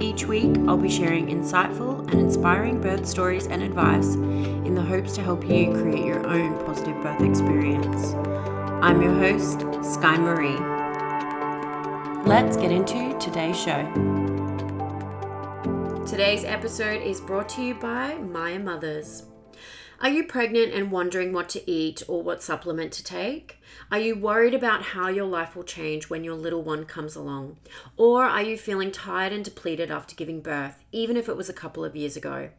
Each week, I'll be sharing insightful and inspiring birth stories and advice in the hopes to help you create your own positive birth experience. I'm your host, Sky Marie. Let's get into today's show. Today's episode is brought to you by Maya Mothers. Are you pregnant and wondering what to eat or what supplement to take? Are you worried about how your life will change when your little one comes along? Or are you feeling tired and depleted after giving birth, even if it was a couple of years ago?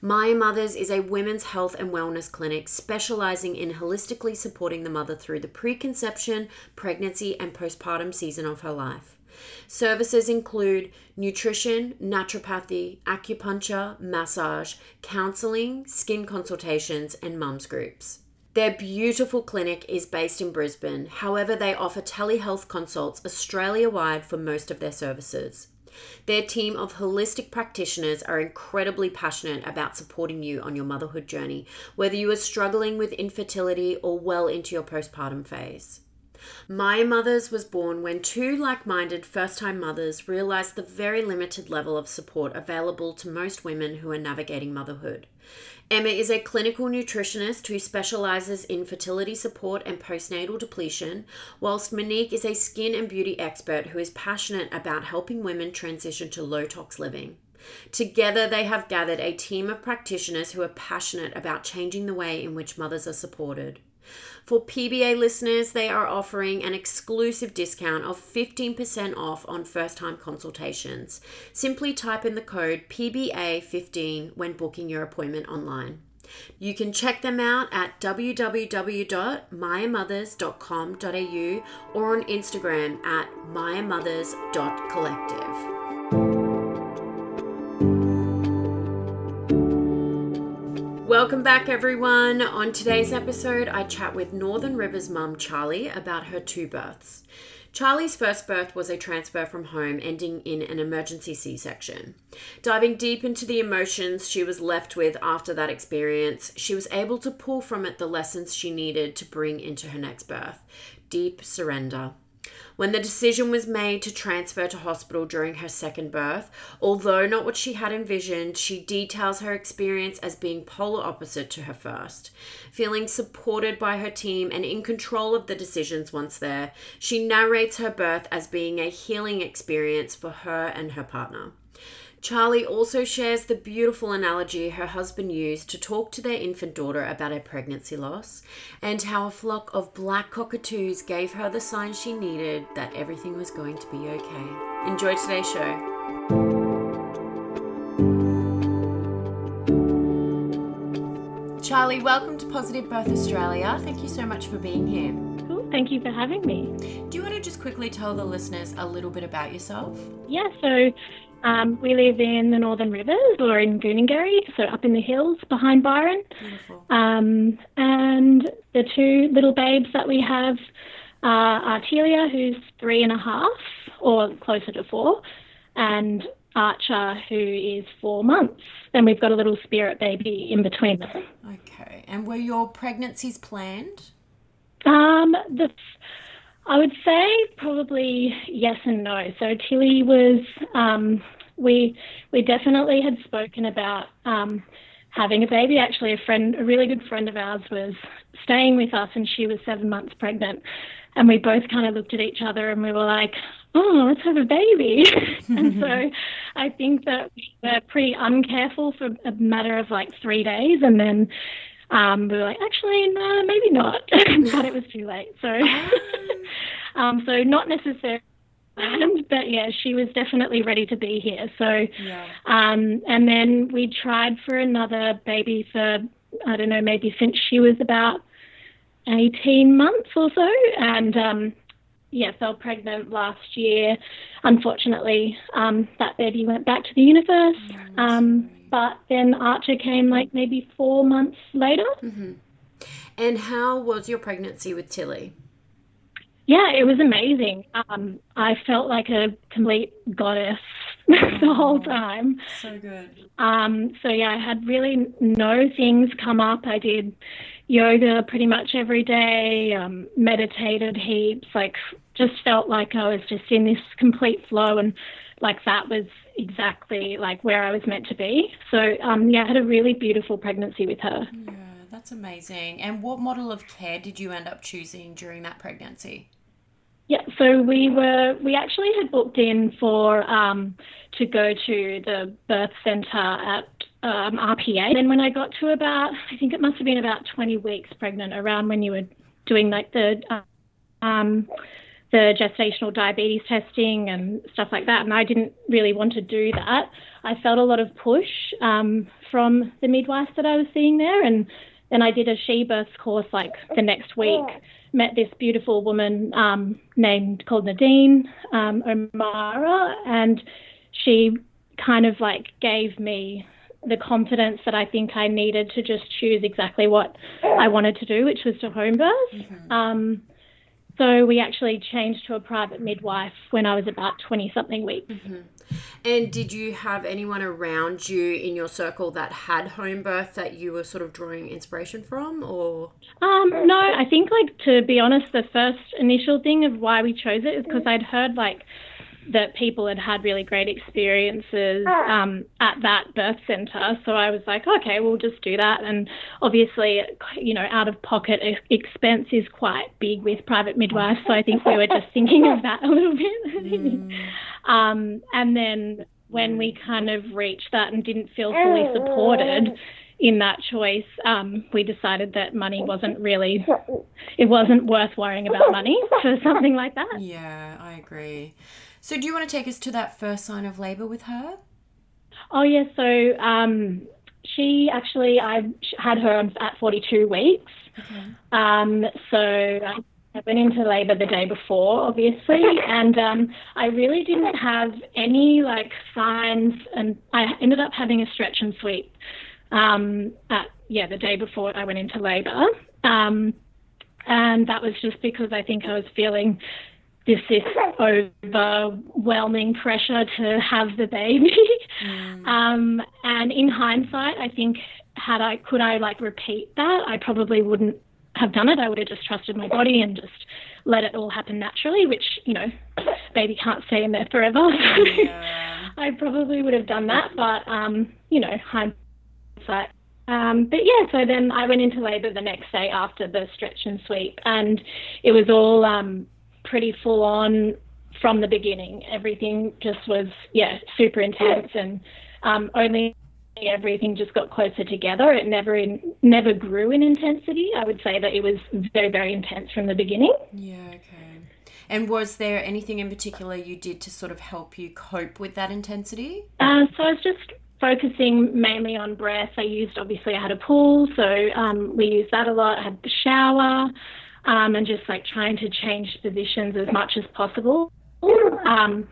Maya Mothers is a women's health and wellness clinic specializing in holistically supporting the mother through the preconception, pregnancy, and postpartum season of her life. Services include nutrition, naturopathy, acupuncture, massage, counseling, skin consultations, and mums groups. Their beautiful clinic is based in Brisbane. However, they offer telehealth consults Australia wide for most of their services. Their team of holistic practitioners are incredibly passionate about supporting you on your motherhood journey, whether you are struggling with infertility or well into your postpartum phase. Maya Mothers was born when two like minded first time mothers realized the very limited level of support available to most women who are navigating motherhood. Emma is a clinical nutritionist who specializes in fertility support and postnatal depletion, whilst Monique is a skin and beauty expert who is passionate about helping women transition to low tox living. Together, they have gathered a team of practitioners who are passionate about changing the way in which mothers are supported. For PBA listeners, they are offering an exclusive discount of 15% off on first time consultations. Simply type in the code PBA15 when booking your appointment online. You can check them out at www.mayamothers.com.au or on Instagram at mayamothers.collective. Welcome back, everyone. On today's episode, I chat with Northern Rivers mum Charlie about her two births. Charlie's first birth was a transfer from home, ending in an emergency C section. Diving deep into the emotions she was left with after that experience, she was able to pull from it the lessons she needed to bring into her next birth deep surrender. When the decision was made to transfer to hospital during her second birth, although not what she had envisioned, she details her experience as being polar opposite to her first. Feeling supported by her team and in control of the decisions once there, she narrates her birth as being a healing experience for her and her partner. Charlie also shares the beautiful analogy her husband used to talk to their infant daughter about her pregnancy loss, and how a flock of black cockatoos gave her the sign she needed that everything was going to be okay. Enjoy today's show. Charlie, welcome to Positive Birth Australia. Thank you so much for being here. Cool. Thank you for having me. Do you want to just quickly tell the listeners a little bit about yourself? Yeah, so um, we live in the Northern Rivers or in Goonengerry, so up in the hills behind Byron. Um, and the two little babes that we have are Artelia, who's three and a half, or closer to four, and Archer, who is four months. Then we've got a little spirit baby in between them. Okay. And were your pregnancies planned? Um, the I would say probably yes and no. So Tilly was um, we we definitely had spoken about um, having a baby. Actually, a friend, a really good friend of ours, was staying with us, and she was seven months pregnant. And we both kind of looked at each other and we were like, oh, let's have a baby. and so I think that we were pretty uncareful for a matter of like three days. And then um, we were like, actually, no, maybe not. but it was too late. So, um, so not necessarily but yeah, she was definitely ready to be here. So, yeah. um, and then we tried for another baby for I don't know, maybe since she was about eighteen months or so, and um, yeah, fell pregnant last year. Unfortunately, um, that baby went back to the universe. Oh, um, but then Archer came like maybe four months later. Mm-hmm. And how was your pregnancy with Tilly? Yeah, it was amazing. Um, I felt like a complete goddess the whole time. So good. Um, so yeah, I had really no things come up. I did yoga pretty much every day, um, meditated heaps, like just felt like I was just in this complete flow and like that was exactly like where I was meant to be. So um, yeah, I had a really beautiful pregnancy with her. Yeah, that's amazing. And what model of care did you end up choosing during that pregnancy? Yeah, so we were we actually had booked in for um, to go to the birth centre at um, RPA. Then when I got to about, I think it must have been about 20 weeks pregnant, around when you were doing like the um, the gestational diabetes testing and stuff like that, and I didn't really want to do that. I felt a lot of push um, from the midwife that I was seeing there, and then I did a she birth course like the next week met this beautiful woman um, named called Nadine um, O'Mara, and she kind of like gave me the confidence that I think I needed to just choose exactly what I wanted to do, which was to home birth. Mm-hmm. Um, so we actually changed to a private midwife when I was about 20 something weeks. Mm-hmm. And did you have anyone around you in your circle that had home birth that you were sort of drawing inspiration from or? Um, no, I think like to be honest, the first initial thing of why we chose it is because I'd heard like that people had had really great experiences ah. um, at that birth centre. So I was like, okay, we'll just do that. And obviously, you know, out of pocket expense is quite big with private midwives. So I think we were just thinking of that a little bit. Mm. um, and then when we kind of reached that and didn't feel fully supported, in that choice, um, we decided that money wasn't really, it wasn't worth worrying about money for something like that. Yeah, I agree. So, do you want to take us to that first sign of labour with her? Oh, yes. Yeah, so, um, she actually, I had her at 42 weeks. Okay. Um, so, I went into labour the day before, obviously, and um, I really didn't have any like signs, and I ended up having a stretch and sweep. Um, at yeah, the day before I went into labour, um, and that was just because I think I was feeling this this overwhelming pressure to have the baby. Mm. Um, and in hindsight, I think had I could I like repeat that, I probably wouldn't have done it. I would have just trusted my body and just let it all happen naturally, which you know, baby can't stay in there forever. Yeah. I probably would have done that, but um, you know, hindsight. Um, but yeah, so then I went into labour the next day after the stretch and sweep, and it was all um, pretty full on from the beginning. Everything just was, yeah, super intense and um, only everything just got closer together. It never in, never grew in intensity. I would say that it was very, very intense from the beginning. Yeah, okay. And was there anything in particular you did to sort of help you cope with that intensity? Uh, so I was just focusing mainly on breath. I used, obviously, I had a pool, so um, we used that a lot. I had the shower um, and just like trying to change positions as much as possible. Um,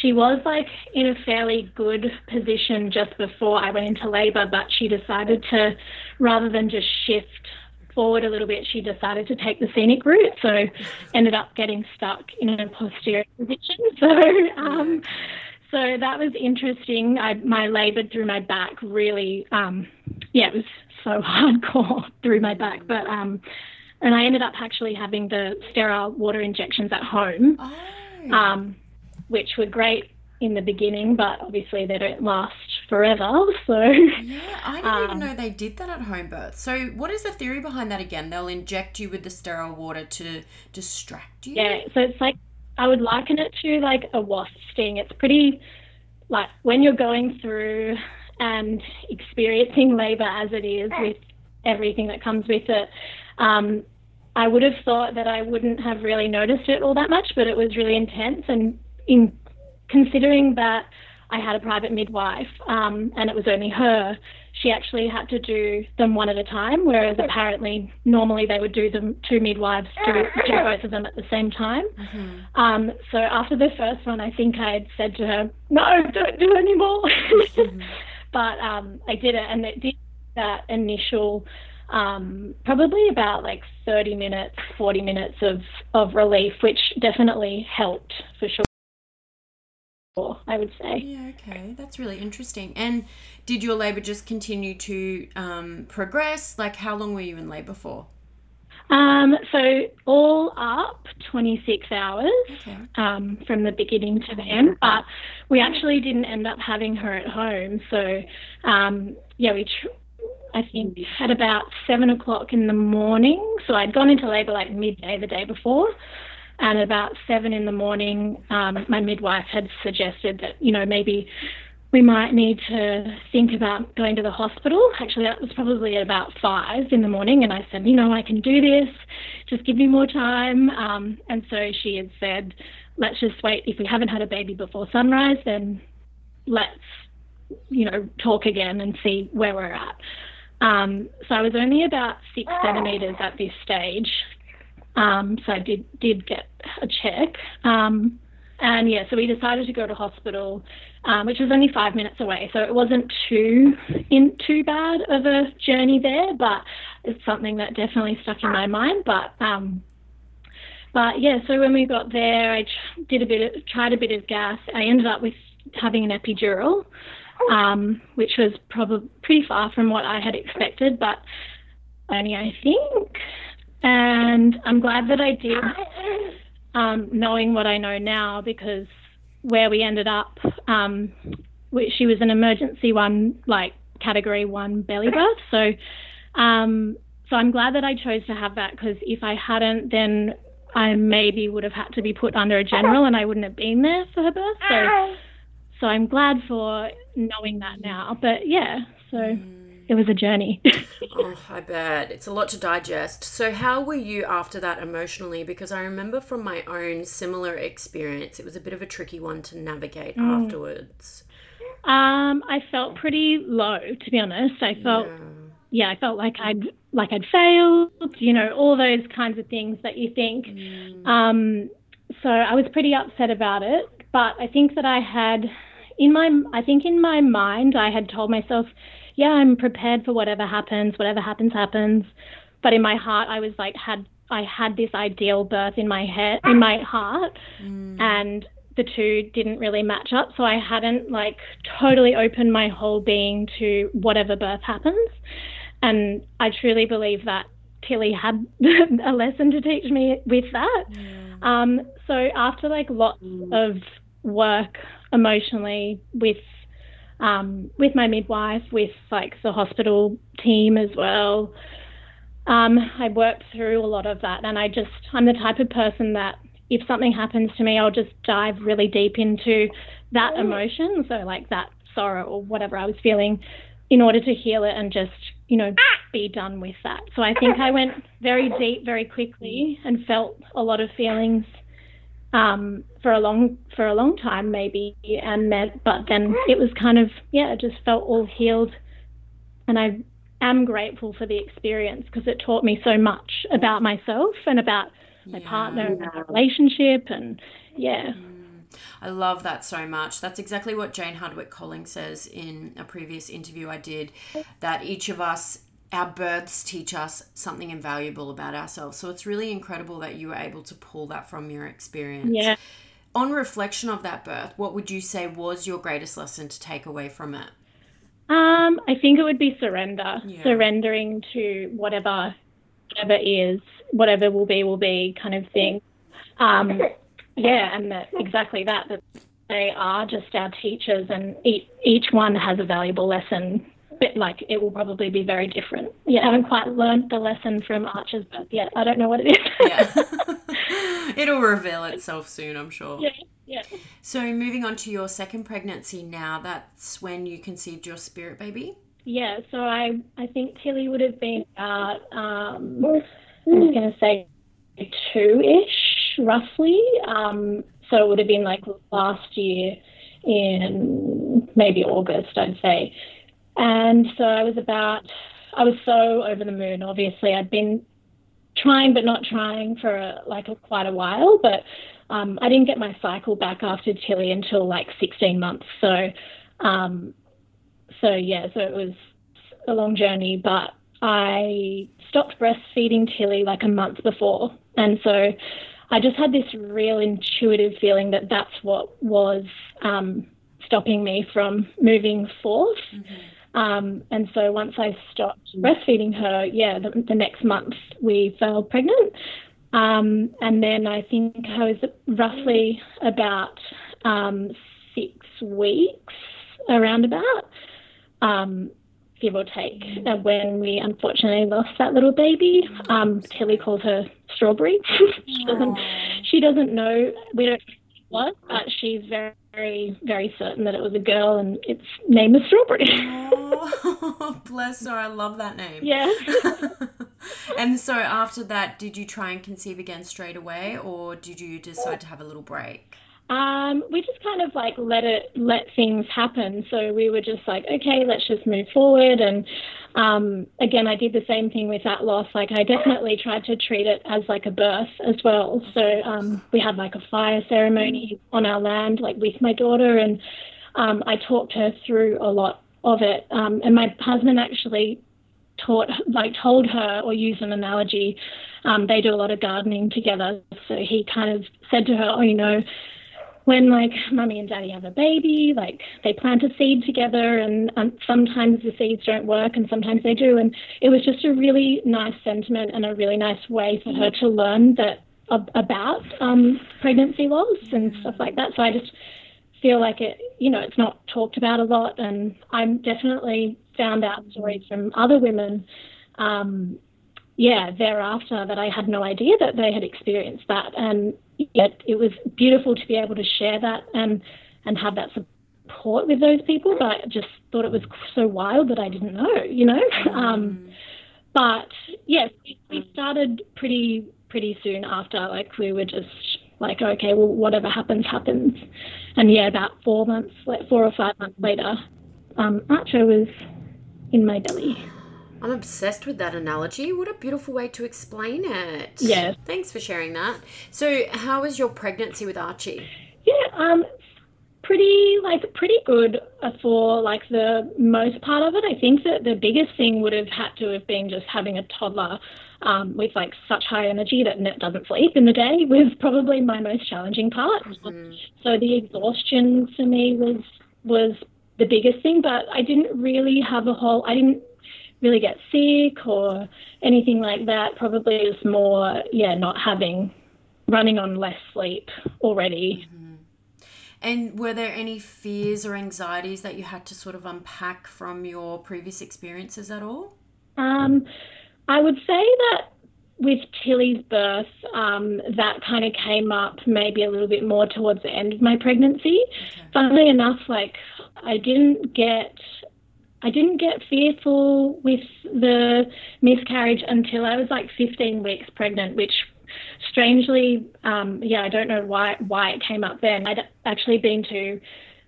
she was like in a fairly good position just before I went into labour, but she decided to, rather than just shift forward a little bit, she decided to take the scenic route. So ended up getting stuck in a posterior position. So, um, so that was interesting. I, my labour through my back really, um, yeah, it was so hardcore through my back, but um, and I ended up actually having the sterile water injections at home, oh. um, which were great in the beginning, but obviously they don't last forever. So yeah, I didn't um, even know they did that at home birth. So what is the theory behind that again? They'll inject you with the sterile water to distract you. Yeah, so it's like I would liken it to like a wasp sting. It's pretty like when you're going through and experiencing labor as it is with everything that comes with it. Um, I would have thought that I wouldn't have really noticed it all that much, but it was really intense. And in considering that I had a private midwife um, and it was only her, she actually had to do them one at a time, whereas apparently normally they would do them two midwives do, do both of them at the same time. Mm-hmm. Um, so after the first one, I think I had said to her, "No, don't do any more." mm-hmm. But um, I did it, and it did that initial um, probably about like 30 minutes, 40 minutes of, of relief, which definitely helped for sure. I would say. Yeah, okay. That's really interesting. And did your labour just continue to um, progress? Like, how long were you in labour for? Um, so, all up 26 hours okay. um, from the beginning to the end. But we actually didn't end up having her at home. So, um, yeah, we tr- I think, at about seven o'clock in the morning. So I'd gone into labour like midday the day before. And about seven in the morning, um, my midwife had suggested that, you know, maybe we might need to think about going to the hospital. Actually, that was probably at about five in the morning. And I said, you know, I can do this. Just give me more time. Um, and so she had said, let's just wait. If we haven't had a baby before sunrise, then let's, you know, talk again and see where we're at. Um, so I was only about six centimetres at this stage. Um, so I did did get a check. Um, and yeah, so we decided to go to hospital, um, which was only five minutes away. So it wasn't too in too bad of a journey there, but it's something that definitely stuck in my mind. But um, but yeah, so when we got there, I did a bit of, tried a bit of gas. I ended up with having an epidural um, which was probably pretty far from what I had expected, but only I think. And I'm glad that I did, um, knowing what I know now, because where we ended up, um, she was an emergency one, like category one belly birth. So, um, so I'm glad that I chose to have that because if I hadn't, then I maybe would have had to be put under a general and I wouldn't have been there for her birth. So so I'm glad for knowing that now. But yeah, so mm. it was a journey. oh, I bet. It's a lot to digest. So, how were you after that emotionally? Because I remember from my own similar experience, it was a bit of a tricky one to navigate mm. afterwards. Um, I felt pretty low, to be honest. I felt, yeah. yeah, I felt like I'd like I'd failed. You know, all those kinds of things that you think. Mm. Um, so I was pretty upset about it. But I think that I had in my I think in my mind I had told myself, yeah, I'm prepared for whatever happens, whatever happens happens. But in my heart I was like had I had this ideal birth in my head in my heart mm. and the two didn't really match up. So I hadn't like totally opened my whole being to whatever birth happens. And I truly believe that Tilly had a lesson to teach me with that. Yeah. Um, so after like lots mm. of work emotionally with um, with my midwife, with like the hospital team as well. Um, I worked through a lot of that, and I just I'm the type of person that if something happens to me, I'll just dive really deep into that mm. emotion, so like that sorrow or whatever I was feeling, in order to heal it and just you know be done with that. So I think I went very deep very quickly and felt a lot of feelings um, for a long for a long time maybe, and that, but then it was kind of yeah, it just felt all healed, and I am grateful for the experience because it taught me so much about myself and about my yeah. partner and our relationship, and yeah. Mm. I love that so much. That's exactly what Jane Hardwicke Collins says in a previous interview I did that each of us our births teach us something invaluable about ourselves. So it's really incredible that you were able to pull that from your experience. Yeah. On reflection of that birth, what would you say was your greatest lesson to take away from it? Um, I think it would be surrender. Yeah. Surrendering to whatever whatever is, whatever will be will be kind of thing. Um, yeah, and that exactly that, that they are just our teachers, and each, each one has a valuable lesson. But like it will probably be very different. Yeah, I haven't quite learned the lesson from Archer's birth yet. I don't know what it is. yeah. It'll reveal itself soon, I'm sure. Yeah, yeah. So moving on to your second pregnancy now, that's when you conceived your spirit baby? Yeah, so I I think Tilly would have been about um, I'm gonna say two ish roughly. Um, so it would have been like last year in maybe August, I'd say. And so I was about, I was so over the moon. Obviously, I'd been trying but not trying for a, like a, quite a while, but um, I didn't get my cycle back after Tilly until like 16 months. So, um, so yeah, so it was a long journey, but I stopped breastfeeding Tilly like a month before, and so I just had this real intuitive feeling that that's what was um, stopping me from moving forth. Mm-hmm. Um, and so once I stopped breastfeeding her, yeah, the, the next month we fell pregnant. Um, and then I think I was roughly about um, six weeks, around about, um, give or take, uh, when we unfortunately lost that little baby. Um, Tilly calls her Strawberry. she doesn't. She doesn't know. We don't know what, but she's very, very, very certain that it was a girl, and its name is Strawberry. oh, bless her! I love that name. Yeah. and so after that, did you try and conceive again straight away, or did you decide to have a little break? Um, we just kind of like let it let things happen. So we were just like, okay, let's just move forward. And um, again, I did the same thing with that loss. Like I definitely tried to treat it as like a birth as well. So um, we had like a fire ceremony on our land, like with my daughter, and um, I talked her through a lot of it. Um, and my husband actually taught, like, told her or used an analogy. Um, they do a lot of gardening together, so he kind of said to her, "Oh, you know." When like mummy and daddy have a baby, like they plant a seed together, and um, sometimes the seeds don't work, and sometimes they do. And it was just a really nice sentiment and a really nice way for her to learn that about um, pregnancy loss and stuff like that. So I just feel like it, you know, it's not talked about a lot, and I'm definitely found out stories from other women. Um, yeah, thereafter that I had no idea that they had experienced that, and yet it was beautiful to be able to share that and and have that support with those people. But I just thought it was so wild that I didn't know, you know. Mm. Um, but yes, we started pretty pretty soon after. Like we were just like, okay, well, whatever happens, happens. And yeah, about four months, like four or five months later, um, Archer was in my belly. I'm obsessed with that analogy. What a beautiful way to explain it. Yeah. Thanks for sharing that. So, how was your pregnancy with Archie? Yeah, um, pretty like pretty good for like the most part of it. I think that the biggest thing would have had to have been just having a toddler um, with like such high energy that Net doesn't sleep in the day was probably my most challenging part. Mm-hmm. So the exhaustion for me was was the biggest thing, but I didn't really have a whole. I didn't really get sick or anything like that. Probably is more, yeah, not having, running on less sleep already. Mm-hmm. And were there any fears or anxieties that you had to sort of unpack from your previous experiences at all? Um, I would say that with Tilly's birth, um, that kind of came up maybe a little bit more towards the end of my pregnancy. Okay. Funnily enough, like I didn't get I didn't get fearful with the miscarriage until I was like 15 weeks pregnant, which strangely, um, yeah, I don't know why why it came up then. I'd actually been to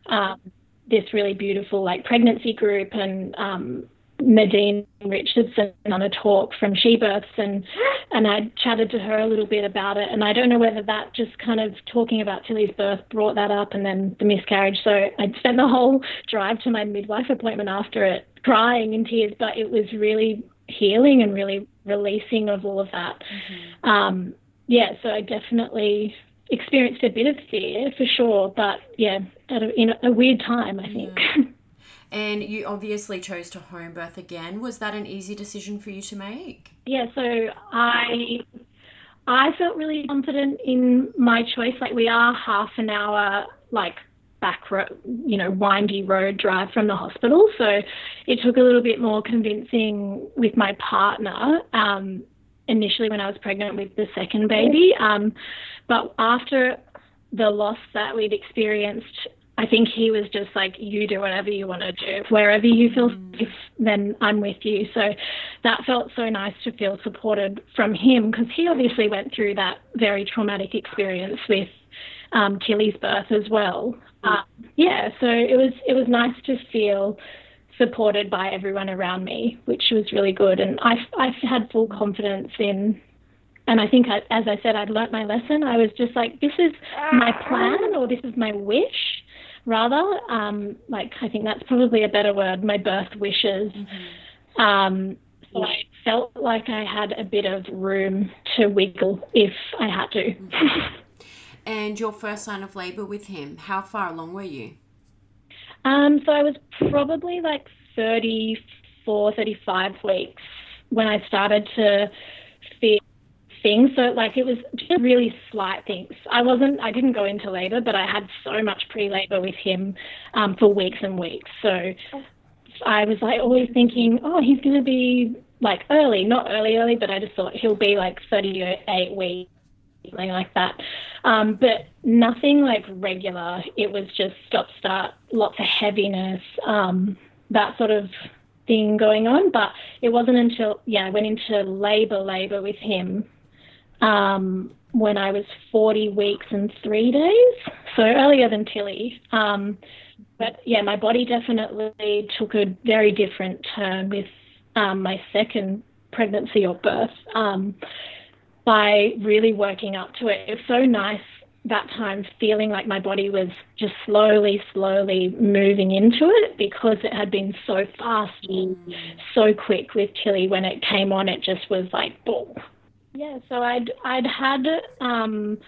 um, this really beautiful like pregnancy group and um, Nadine Richardson on a talk from She Births, and and I chatted to her a little bit about it. And I don't know whether that just kind of talking about Tilly's birth brought that up, and then the miscarriage. So I spent the whole drive to my midwife appointment after it crying in tears, but it was really healing and really releasing of all of that. Mm-hmm. Um, yeah, so I definitely experienced a bit of fear for sure, but yeah, at a, in a, weird time, I think. And you obviously chose to home birth again. Was that an easy decision for you to make? Yeah, so I I felt really confident in my choice. Like we are half an hour like back road, you know, windy road drive from the hospital. So it took a little bit more convincing with my partner um, initially when I was pregnant with the second baby. Um, but after the loss that we'd experienced, I think he was just like, you do whatever you want to do. Wherever you feel mm. safe, then I'm with you. So that felt so nice to feel supported from him because he obviously went through that very traumatic experience with um, Tilly's birth as well. Uh, yeah, so it was it was nice to feel supported by everyone around me, which was really good. And I I had full confidence in, and I think I, as I said, I'd learnt my lesson. I was just like, this is my plan or this is my wish, rather. Um, like I think that's probably a better word. My birth wishes. Mm-hmm. Um, so I felt like I had a bit of room to wiggle if I had to. Mm-hmm. and your first sign of labor with him, how far along were you? Um, so I was probably like 34, 35 weeks when I started to things. So like it was just really slight things. I wasn't, I didn't go into labor, but I had so much pre-labor with him um, for weeks and weeks. So I was like always thinking, oh, he's going to be like early, not early, early, but I just thought he'll be like 38 weeks something like that. Um, but nothing like regular. It was just stop start, lots of heaviness, um, that sort of thing going on. But it wasn't until yeah, I went into labour labour with him um, when I was 40 weeks and three days, so earlier than Tilly. Um, but yeah, my body definitely took a very different turn with um, my second pregnancy or birth. Um, by really working up to it. It was so nice that time feeling like my body was just slowly, slowly moving into it because it had been so fast and so quick with Tilly. When it came on, it just was like boom. Yeah, so I'd I'd had um,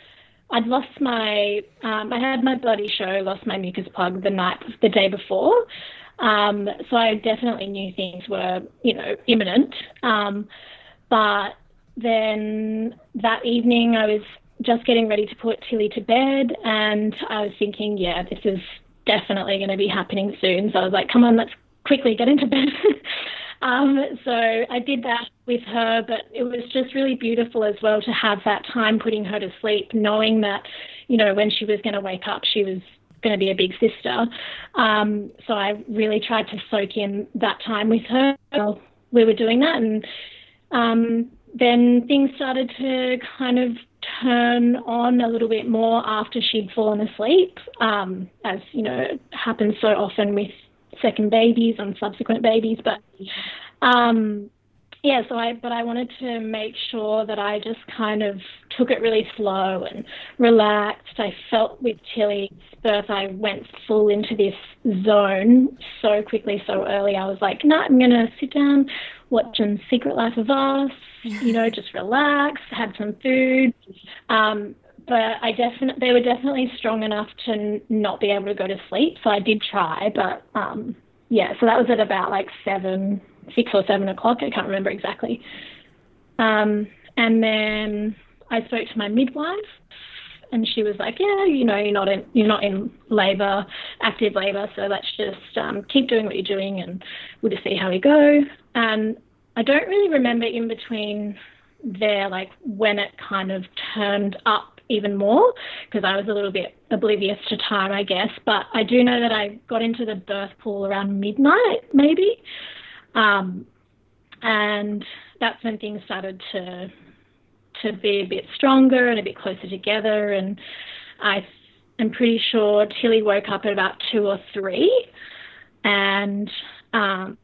I'd lost my um, I had my bloody show, lost my mucus plug the night the day before. Um, so I definitely knew things were you know imminent. Um, but then that evening, I was just getting ready to put Tilly to bed, and I was thinking, yeah, this is definitely going to be happening soon. So I was like, come on, let's quickly get into bed. um, so I did that with her, but it was just really beautiful as well to have that time putting her to sleep, knowing that, you know, when she was going to wake up, she was going to be a big sister. Um, so I really tried to soak in that time with her while we were doing that. And um, then things started to kind of turn on a little bit more after she'd fallen asleep, um, as you know happens so often with second babies and subsequent babies. But um, yeah, so I but I wanted to make sure that I just kind of took it really slow and relaxed. I felt with Tilly's birth, I went full into this zone so quickly, so early. I was like, no, nah, I'm gonna sit down, watch watching Secret Life of Us, you know, just relax, had some food. Um, but I definitely, they were definitely strong enough to n- not be able to go to sleep. So I did try, but um, yeah, so that was at about like seven, six or seven o'clock. I can't remember exactly. Um, and then I spoke to my midwife, and she was like, "Yeah, you know, you're not in you're not in labour, active labour, so let's just um, keep doing what you're doing, and we'll just see how we go." And I don't really remember in between there, like when it kind of turned up even more, because I was a little bit oblivious to time, I guess. But I do know that I got into the birth pool around midnight, maybe. Um, and that's when things started to to be a bit stronger and a bit closer together. And I am pretty sure Tilly woke up at about two or three, and um,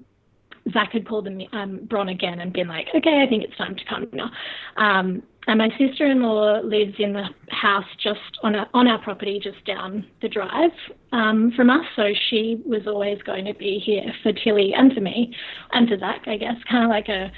Zach had called them um, Bron again and been like, okay, I think it's time to come now. Um, and my sister-in-law lives in the house just on a, on our property, just down the drive um, from us. So she was always going to be here for Tilly and for me, and for Zach, I guess, kind of like a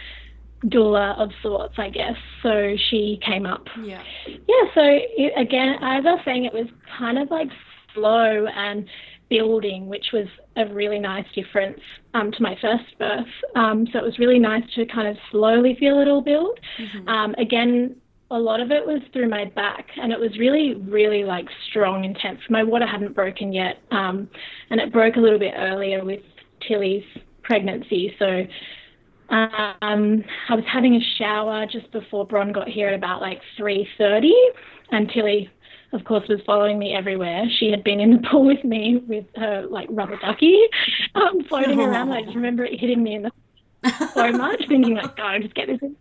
doula of sorts, I guess. So she came up. Yeah. Yeah. So it, again, as I was saying, it was kind of like slow and building, which was a really nice difference um, to my first birth. Um, so it was really nice to kind of slowly feel it all build. Mm-hmm. Um, again, a lot of it was through my back, and it was really, really like strong, intense. My water hadn't broken yet, um, and it broke a little bit earlier with Tilly's pregnancy. So um, I was having a shower just before Bron got here at about like 3:30, and Tilly, of course, was following me everywhere. She had been in the pool with me with her like rubber ducky um, floating around. I just remember it hitting me in the so much, thinking like, "God, I just get this." In.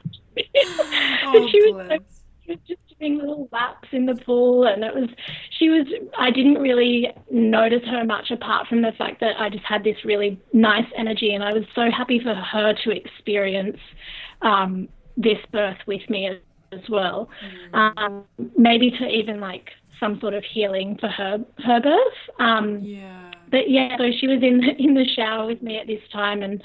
oh, she was so was just doing little laps in the pool and it was she was I didn't really notice her much apart from the fact that I just had this really nice energy and I was so happy for her to experience um, this birth with me as, well. Mm. Um, maybe to even like some sort of healing for her her birth. Um, yeah. But yeah, so she was in in the shower with me at this time and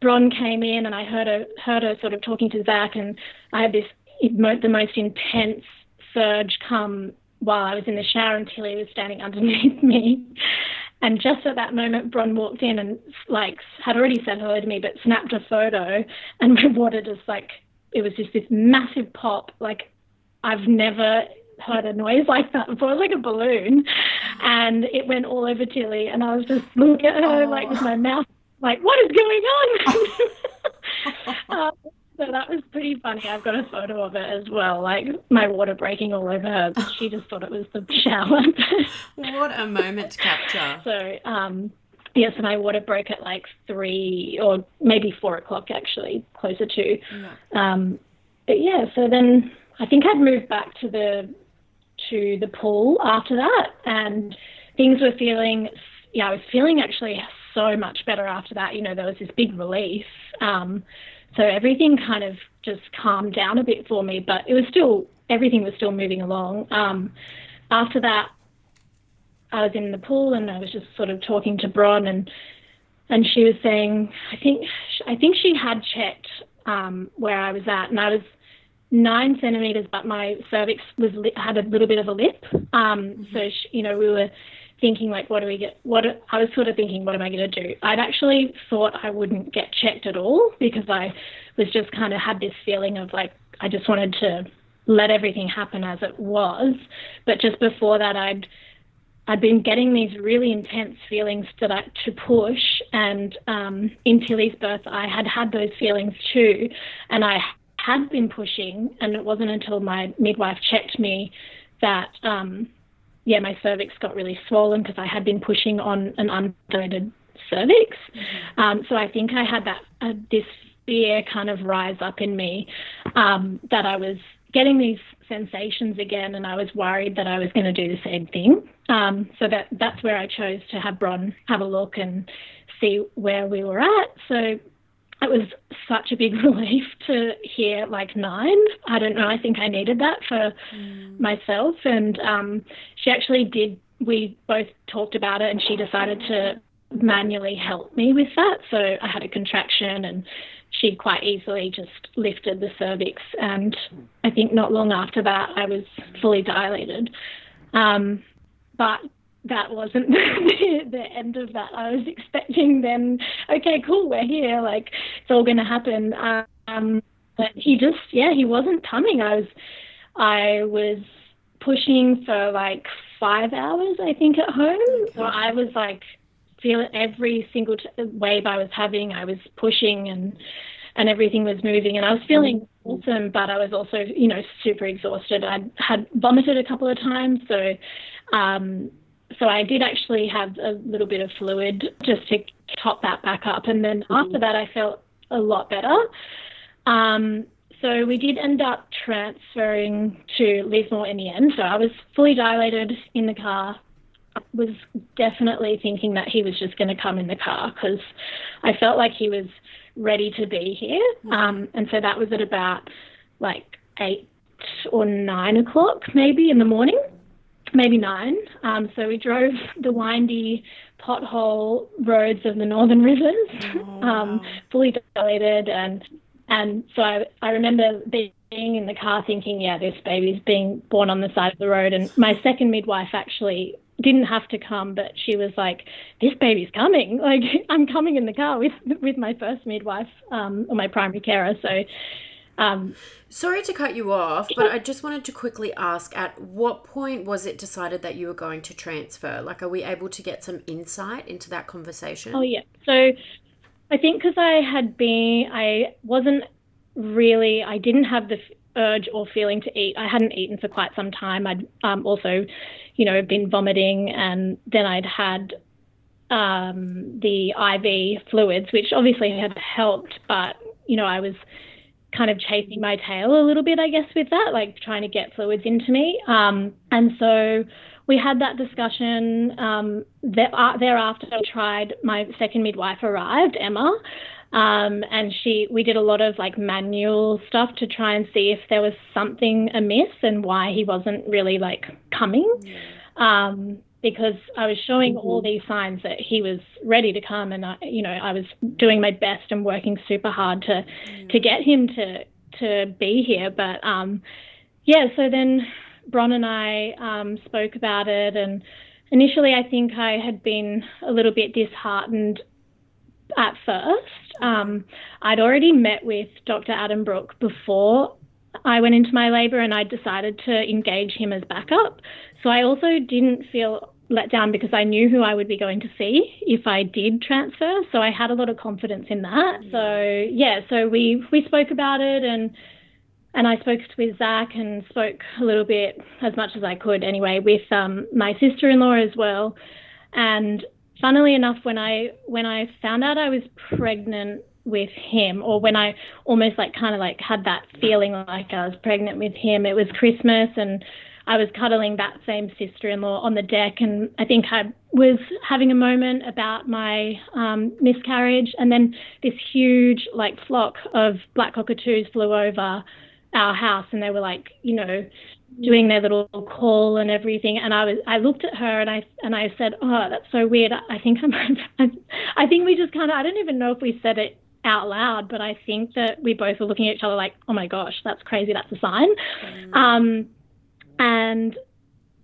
Bron came in and I heard her heard her sort of talking to Zach and I had this the most intense surge come while I was in the shower until he was standing underneath me. And just at that moment, Bron walked in and like had already said hello to me, but snapped a photo, and my water just like it was just this massive pop. Like I've never heard a noise like that before. It was like a balloon, and it went all over Tilly, and I was just looking at her oh. like with my mouth like, what is going on? uh, so that was pretty funny. I've got a photo of it as well, like my water breaking all over her. She just thought it was the shower. what a moment to capture. So, um, yes, and my water broke at like three or maybe four o'clock, actually, closer to. Yeah. Um, but yeah, so then I think I'd moved back to the to the pool after that, and things were feeling. Yeah, I was feeling actually so much better after that. You know, there was this big relief. Um, so everything kind of just calmed down a bit for me, but it was still, everything was still moving along. Um, after that, I was in the pool and I was just sort of talking to Bron and and she was saying, I think I think she had checked um, where I was at, and I was nine centimeters, but my cervix was had a little bit of a lip. Um, mm-hmm. So she, you know we were thinking like, what do we get? What I was sort of thinking, what am I going to do? I'd actually thought I wouldn't get checked at all because I was just kind of had this feeling of like I just wanted to let everything happen as it was. But just before that, I'd I'd been getting these really intense feelings to that to push, and um, in Tilly's birth, I had had those feelings too, and I had been pushing, and it wasn't until my midwife checked me that um, yeah, my cervix got really swollen because I had been pushing on an undilated cervix. Mm-hmm. Um, so I think I had that uh, this fear kind of rise up in me um, that I was getting these sensations again, and I was worried that I was going to do the same thing. Um, so that that's where I chose to have Bron have a look and see where we were at. So it was such a big relief to hear like nine. I don't know. I think I needed that for mm. myself. And um, she actually did. We both talked about it, and she decided to manually help me with that. So I had a contraction, and she quite easily just lifted the cervix. And I think not long after that, I was fully dilated. Um, but that wasn't the, end of that. I was expecting then, okay, cool, we're here, like it's all going to happen. Um, but he just, yeah, he wasn't coming. I was, I was pushing for like five hours, I think, at home. So I was like feeling every single t- wave I was having. I was pushing and and everything was moving, and I was feeling awesome, but I was also, you know, super exhausted. I had vomited a couple of times, so um, so I did actually have a little bit of fluid just to top that back up. And then mm-hmm. after that, I felt a lot better. Um, so we did end up transferring to Lismore in the end. So I was fully dilated in the car. I was definitely thinking that he was just going to come in the car because I felt like he was ready to be here. Mm-hmm. Um, and so that was at about like eight or nine o'clock, maybe in the morning maybe nine. Um, so we drove the windy pothole roads of the Northern Rivers, oh, um, fully dilated, and and so I, I remember being in the car thinking, yeah, this baby's being born on the side of the road. And my second midwife actually didn't have to come, but she was like, "This baby's coming! Like I'm coming in the car with with my first midwife um, or my primary carer." So Um, Sorry to cut you off, but I just wanted to quickly ask at what point was it decided that you were going to transfer? Like, are we able to get some insight into that conversation? Oh, yeah. So I think because I had been, I wasn't really, I didn't have the urge or feeling to eat. I hadn't eaten for quite some time. I'd um, also, you know, been vomiting, and then I'd had um, the IV fluids, which obviously had helped, but, you know, I was kind of chasing my tail a little bit, I guess, with that, like trying to get fluids into me. Um, and so we had that discussion. Um, uh, thereafter, I tried. My second midwife arrived, Emma, um, and she. We did a lot of like manual stuff to try and see if there was something amiss and why he wasn't really like coming. Um, because I was showing all mm-hmm. these signs that he was ready to come, and I, you know, I was doing my best and working super hard to mm. to get him to to be here. But um, yeah, so then Bron and I um, spoke about it, and initially I think I had been a little bit disheartened at first. Um, I'd already met with Dr. Adam Brook before I went into my labour and I decided to engage him as backup. So I also didn't feel let down because I knew who I would be going to see if I did transfer. So I had a lot of confidence in that. So yeah, so we we spoke about it and and I spoke with Zach and spoke a little bit as much as I could anyway with um, my sister-in-law as well. And funnily enough, when I when I found out I was pregnant with him, or when I almost like kind of like had that feeling like I was pregnant with him, it was Christmas and I was cuddling that same sister in law on the deck, and I think I was having a moment about my um, miscarriage. And then this huge, like, flock of black cockatoos flew over our house, and they were like, you know, doing their little call and everything. And I was, I looked at her and I and I said, "Oh, that's so weird. I think I'm, I think we just kind of, I don't even know if we said it out loud, but I think that we both were looking at each other like, oh my gosh, that's crazy. That's a sign. Mm. Um, and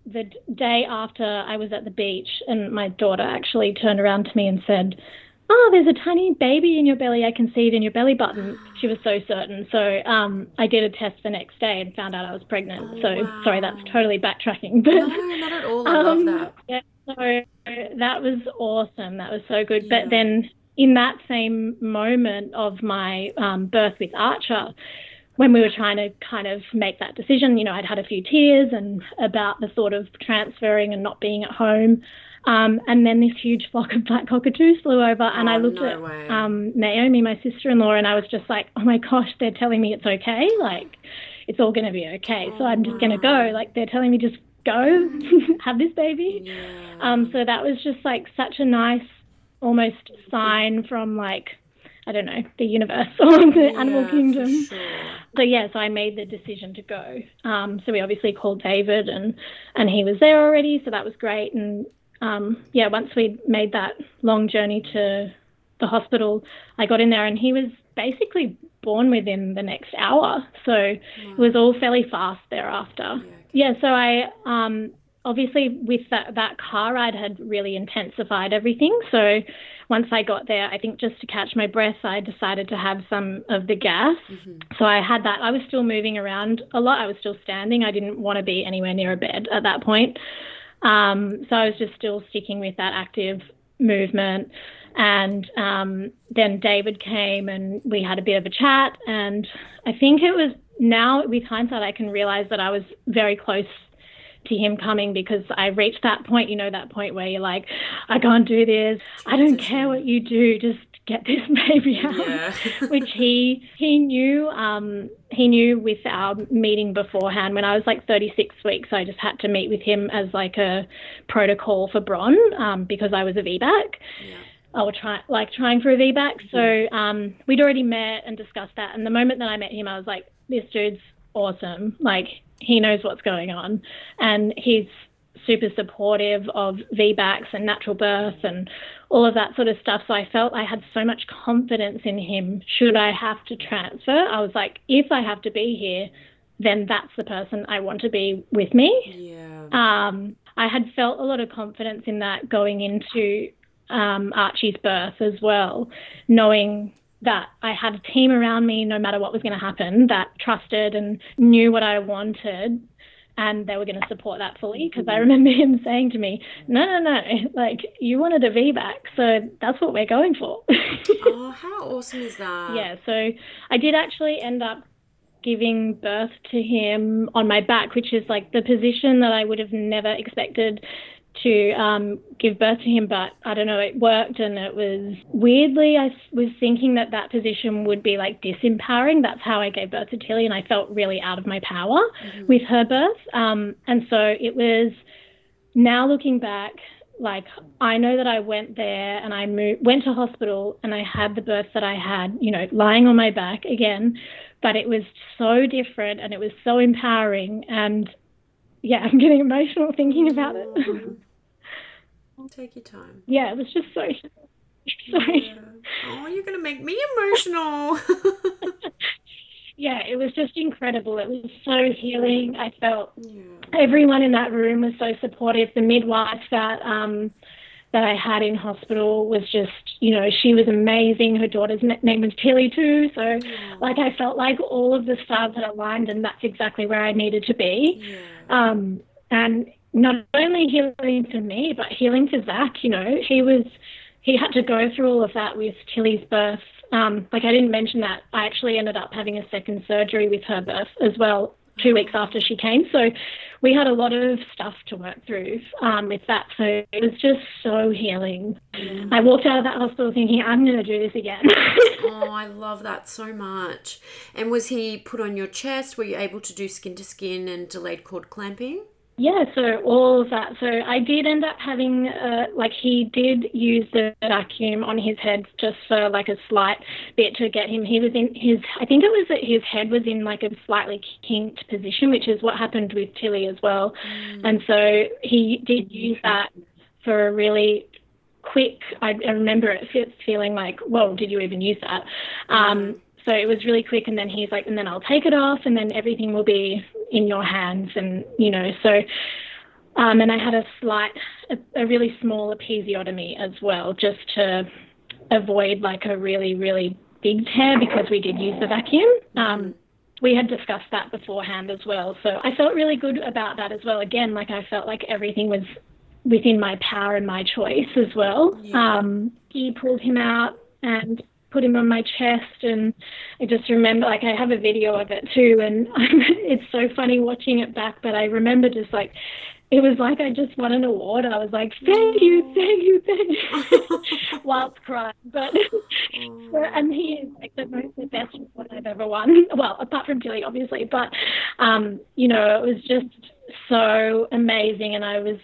the day after I was at the beach, and my daughter actually turned around to me and said, Oh, there's a tiny baby in your belly. I can see it in your belly button. She was so certain. So um, I did a test the next day and found out I was pregnant. Oh, so wow. sorry, that's totally backtracking. But, no, not at all. I um, love that. Yeah, so that was awesome. That was so good. Yeah. But then in that same moment of my um, birth with Archer, when we were trying to kind of make that decision, you know, I'd had a few tears and about the thought of transferring and not being at home. Um, and then this huge flock of black cockatoos flew over, and oh, I looked no at um, Naomi, my sister-in-law, and I was just like, "Oh my gosh, they're telling me it's okay. Like, it's all going to be okay. Oh, so I'm just going to go. Like, they're telling me just go, have this baby." Yeah. Um, so that was just like such a nice, almost sign from like I don't know, the universe or the yeah, animal kingdom. Sure. So yeah, so I made the decision to go. Um, so we obviously called David and and he was there already, so that was great. And um, yeah, once we'd made that long journey to the hospital, I got in there and he was basically born within the next hour. So wow. it was all fairly fast thereafter. Yeah, yeah so I um, obviously with that that car ride had really intensified everything. So once I got there, I think just to catch my breath, I decided to have some of the gas. Mm-hmm. So I had that. I was still moving around a lot. I was still standing. I didn't want to be anywhere near a bed at that point. Um, so I was just still sticking with that active movement. And um, then David came and we had a bit of a chat. And I think it was now, with hindsight, I can realize that I was very close to him coming because I reached that point, you know, that point where you're like, I can't do this. I don't care what you do, just get this baby out. Yeah. Which he he knew um, he knew with our meeting beforehand when I was like 36 weeks. I just had to meet with him as like a protocol for Bron um, because I was a VBAC. Yeah. I was try like trying for a VBAC. So um, we'd already met and discussed that. And the moment that I met him, I was like, this dude's awesome. Like he knows what's going on, and he's super supportive of VBACs and natural birth and all of that sort of stuff. So I felt I had so much confidence in him. Should I have to transfer, I was like, if I have to be here, then that's the person I want to be with me. Yeah. Um, I had felt a lot of confidence in that going into um, Archie's birth as well, knowing that I had a team around me no matter what was going to happen that trusted and knew what I wanted and they were going to support that fully because I remember him saying to me, "No, no, no, like you wanted a VBAC, so that's what we're going for." oh, how awesome is that? Yeah, so I did actually end up giving birth to him on my back, which is like the position that I would have never expected to um, give birth to him, but I don't know, it worked and it was weirdly, I was thinking that that position would be like disempowering. That's how I gave birth to Tilly, and I felt really out of my power mm-hmm. with her birth. Um, and so it was now looking back, like I know that I went there and I moved, went to hospital and I had the birth that I had, you know, lying on my back again, but it was so different and it was so empowering and yeah, I'm getting emotional thinking about it. Take your time. Yeah, it was just so. Sorry. Yeah. Oh, you're gonna make me emotional. yeah, it was just incredible. It was so healing. I felt yeah. everyone in that room was so supportive. The midwife that um, that I had in hospital was just, you know, she was amazing. Her daughter's name was Tilly too. So, yeah. like, I felt like all of the stars had aligned, and that's exactly where I needed to be. Yeah. Um, and not only healing for me, but healing for Zach. You know, he was he had to go through all of that with Tilly's birth. Um, like I didn't mention that I actually ended up having a second surgery with her birth as well, two weeks after she came. So we had a lot of stuff to work through um, with that. So it was just so healing. Mm. I walked out of that hospital thinking, I'm going to do this again. oh, I love that so much. And was he put on your chest? Were you able to do skin to skin and delayed cord clamping? Yeah, so all of that. So I did end up having, uh, like, he did use the vacuum on his head just for like a slight bit to get him. He was in his, I think it was that his head was in like a slightly kinked position, which is what happened with Tilly as well. Mm. And so he did use that for a really quick, I, I remember it feeling like, well, did you even use that? Um, so it was really quick, and then he's like, and then I'll take it off, and then everything will be in your hands, and you know, so. Um, and I had a slight, a, a really small episiotomy as well, just to avoid like a really, really big tear because we did use the vacuum. Um, we had discussed that beforehand as well. So I felt really good about that as well. Again, like I felt like everything was within my power and my choice as well. Yeah. Um, he pulled him out and put him on my chest and I just remember like I have a video of it too and it's so funny watching it back but I remember just like it was like I just won an award. I was like, thank you, thank you, thank you, whilst crying. But and he is like the most the best award I've ever won. Well, apart from Tilly, obviously, but um, you know, it was just so amazing, and I was.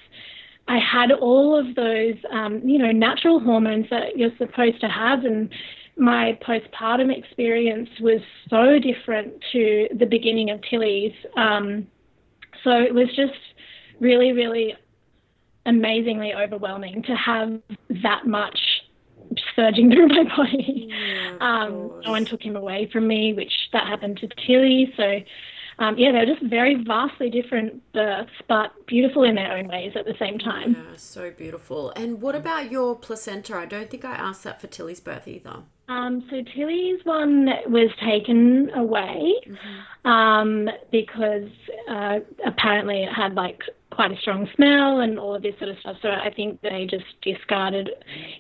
I had all of those, um, you know, natural hormones that you're supposed to have, and my postpartum experience was so different to the beginning of Tilly's. Um, so it was just really, really amazingly overwhelming to have that much surging through my body. Yeah, um, no one took him away from me, which that happened to Tilly. So um, yeah, they're just very vastly different births, but beautiful in their own ways at the same time. Yeah, so beautiful. And what about your placenta? I don't think I asked that for Tilly's birth either. Um, so Tilly's one was taken away mm-hmm. um, because uh, apparently it had like quite a strong smell and all of this sort of stuff. So I think they just discarded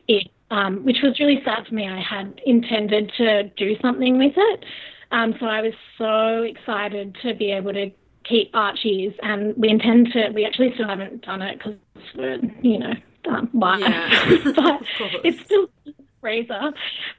it, um, which was really sad for me. I had intended to do something with it. Um, so I was so excited to be able to keep Archie's, and we intend to. We actually still haven't done it because we're, you know, um, why? Yeah, but it's still freezer.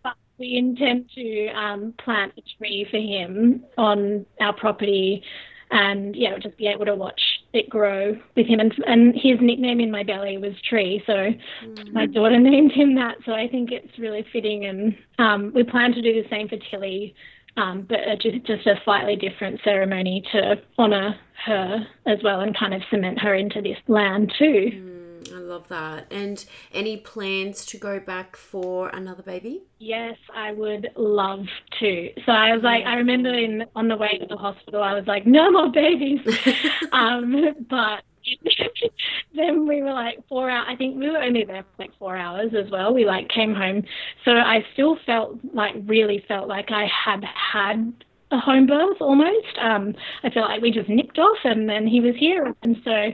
But we intend to um, plant a tree for him on our property, and yeah, just be able to watch it grow with him. And, and his nickname in my belly was Tree, so mm. my daughter named him that. So I think it's really fitting, and um, we plan to do the same for Tilly um, but just, just a slightly different ceremony to honour her as well and kind of cement her into this land too. Mm, I love that. And any plans to go back for another baby? Yes, I would love to. So I was like, I remember in on the way to the hospital, I was like, no more babies. um, but then we were like four hours. I think we were only there for like four hours as well. We like came home, so I still felt like really felt like I had had a home birth almost. Um, I feel like we just nipped off, and then he was here, and so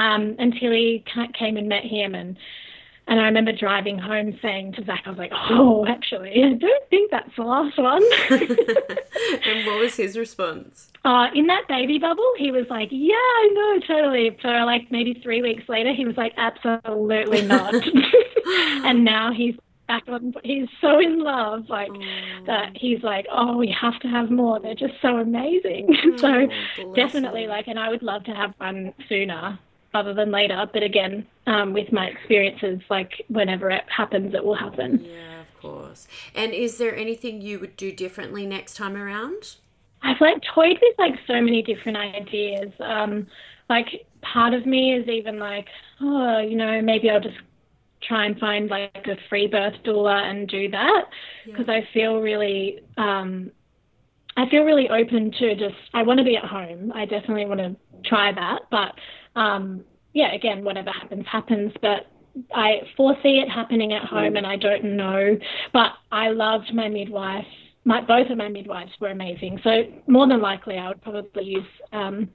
um, until he came and met him and and I remember driving home saying to Zach, I was like, oh, actually, I don't think that's the last one. and what was his response? Uh, in that baby bubble, he was like, yeah, I know, totally. So, like, maybe three weeks later, he was like, absolutely not. and now he's back on, he's so in love, like, oh. that he's like, oh, we have to have more. They're just so amazing. so, definitely, like, and I would love to have one sooner rather than later. But again, um, with my experiences, like whenever it happens, it will happen. Yeah, of course. And is there anything you would do differently next time around? I've like toyed with like so many different ideas. Um, like part of me is even like, oh, you know, maybe I'll just try and find like a free birth doula and do that because yeah. I feel really um, I feel really open to just I want to be at home. I definitely want to try that, but um, yeah, again, whatever happens, happens. But I foresee it happening at home, and I don't know. But I loved my midwife. My both of my midwives were amazing. So more than likely, I would probably use um,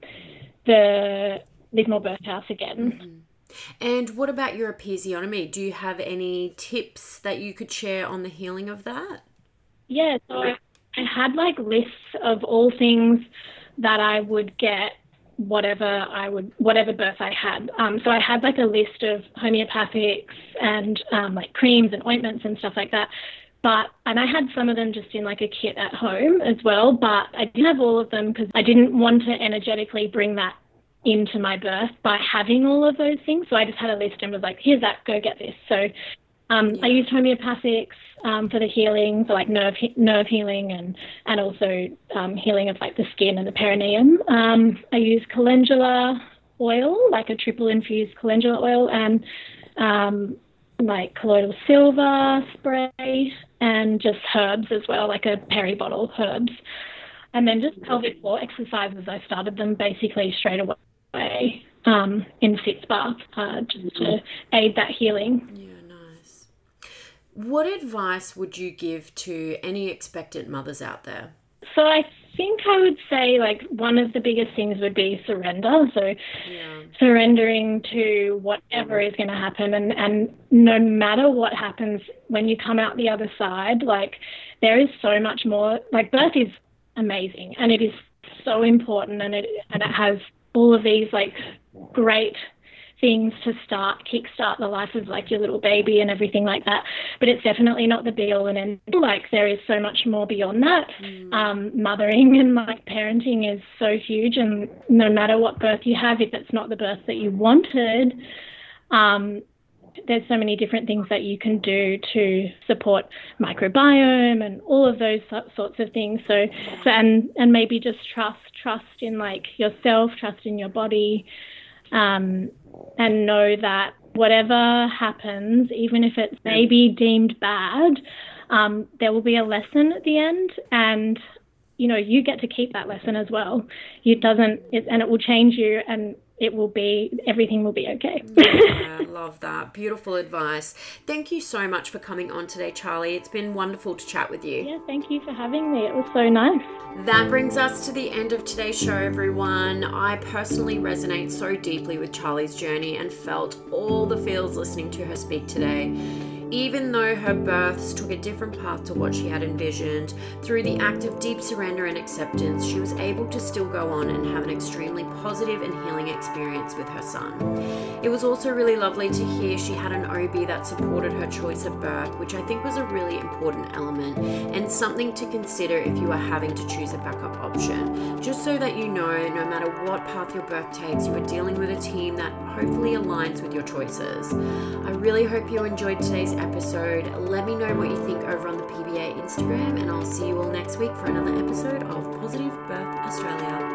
the Lismore Birth House again. Mm-hmm. And what about your episiotomy? Do you have any tips that you could share on the healing of that? Yeah, so I had like lists of all things that I would get whatever I would, whatever birth I had. Um, so I had like a list of homeopathics and um, like creams and ointments and stuff like that. But and I had some of them just in like a kit at home as well. But I didn't have all of them because I didn't want to energetically bring that into my birth by having all of those things. So I just had a list and was like, here's that, go get this. So um, yeah. I used homeopathics um, for the healing, for like nerve nerve healing and and also um, healing of like the skin and the perineum. Um, I use calendula oil, like a triple infused calendula oil, and um, like colloidal silver spray, and just herbs as well, like a peri bottle herbs. And then just pelvic floor exercises. I started them basically straight away um, in sitz bath, uh, just to aid that healing. Yeah. What advice would you give to any expectant mothers out there? So I think I would say like one of the biggest things would be surrender. So yeah. surrendering to whatever mm-hmm. is going to happen and and no matter what happens when you come out the other side, like there is so much more like birth is amazing and it is so important and it and it has all of these like great things to start kickstart the life of like your little baby and everything like that. But it's definitely not the be all and end. Like there is so much more beyond that. Mm. Um, mothering and like parenting is so huge, and no matter what birth you have, if it's not the birth that you wanted, um, there's so many different things that you can do to support microbiome and all of those sorts of things. So, so and and maybe just trust, trust in like yourself, trust in your body, um, and know that whatever happens, even if it's maybe deemed bad, um, there will be a lesson at the end, and you know you get to keep that lesson as well. It doesn't, it, and it will change you, and it will be everything will be okay. yeah, love that. Beautiful advice. Thank you so much for coming on today, Charlie. It's been wonderful to chat with you. Yeah, thank you for having me. It was so nice. That brings us to the end of today's show, everyone. I personally resonate so deeply with Charlie's journey and felt all the feels listening to her speak today. Even though her births took a different path to what she had envisioned, through the act of deep surrender and acceptance, she was able to still go on and have an extremely positive and healing experience with her son. It was also really lovely to hear she had an OB that supported her choice of birth, which I think was a really important element and something to consider if you are having to choose a backup option. Just so that you know, no matter what path your birth takes, you are dealing with a team that hopefully aligns with your choices. I really hope you enjoyed today's episode. Let me know what you think over on the PBA Instagram, and I'll see you all next week for another episode of Positive Birth Australia.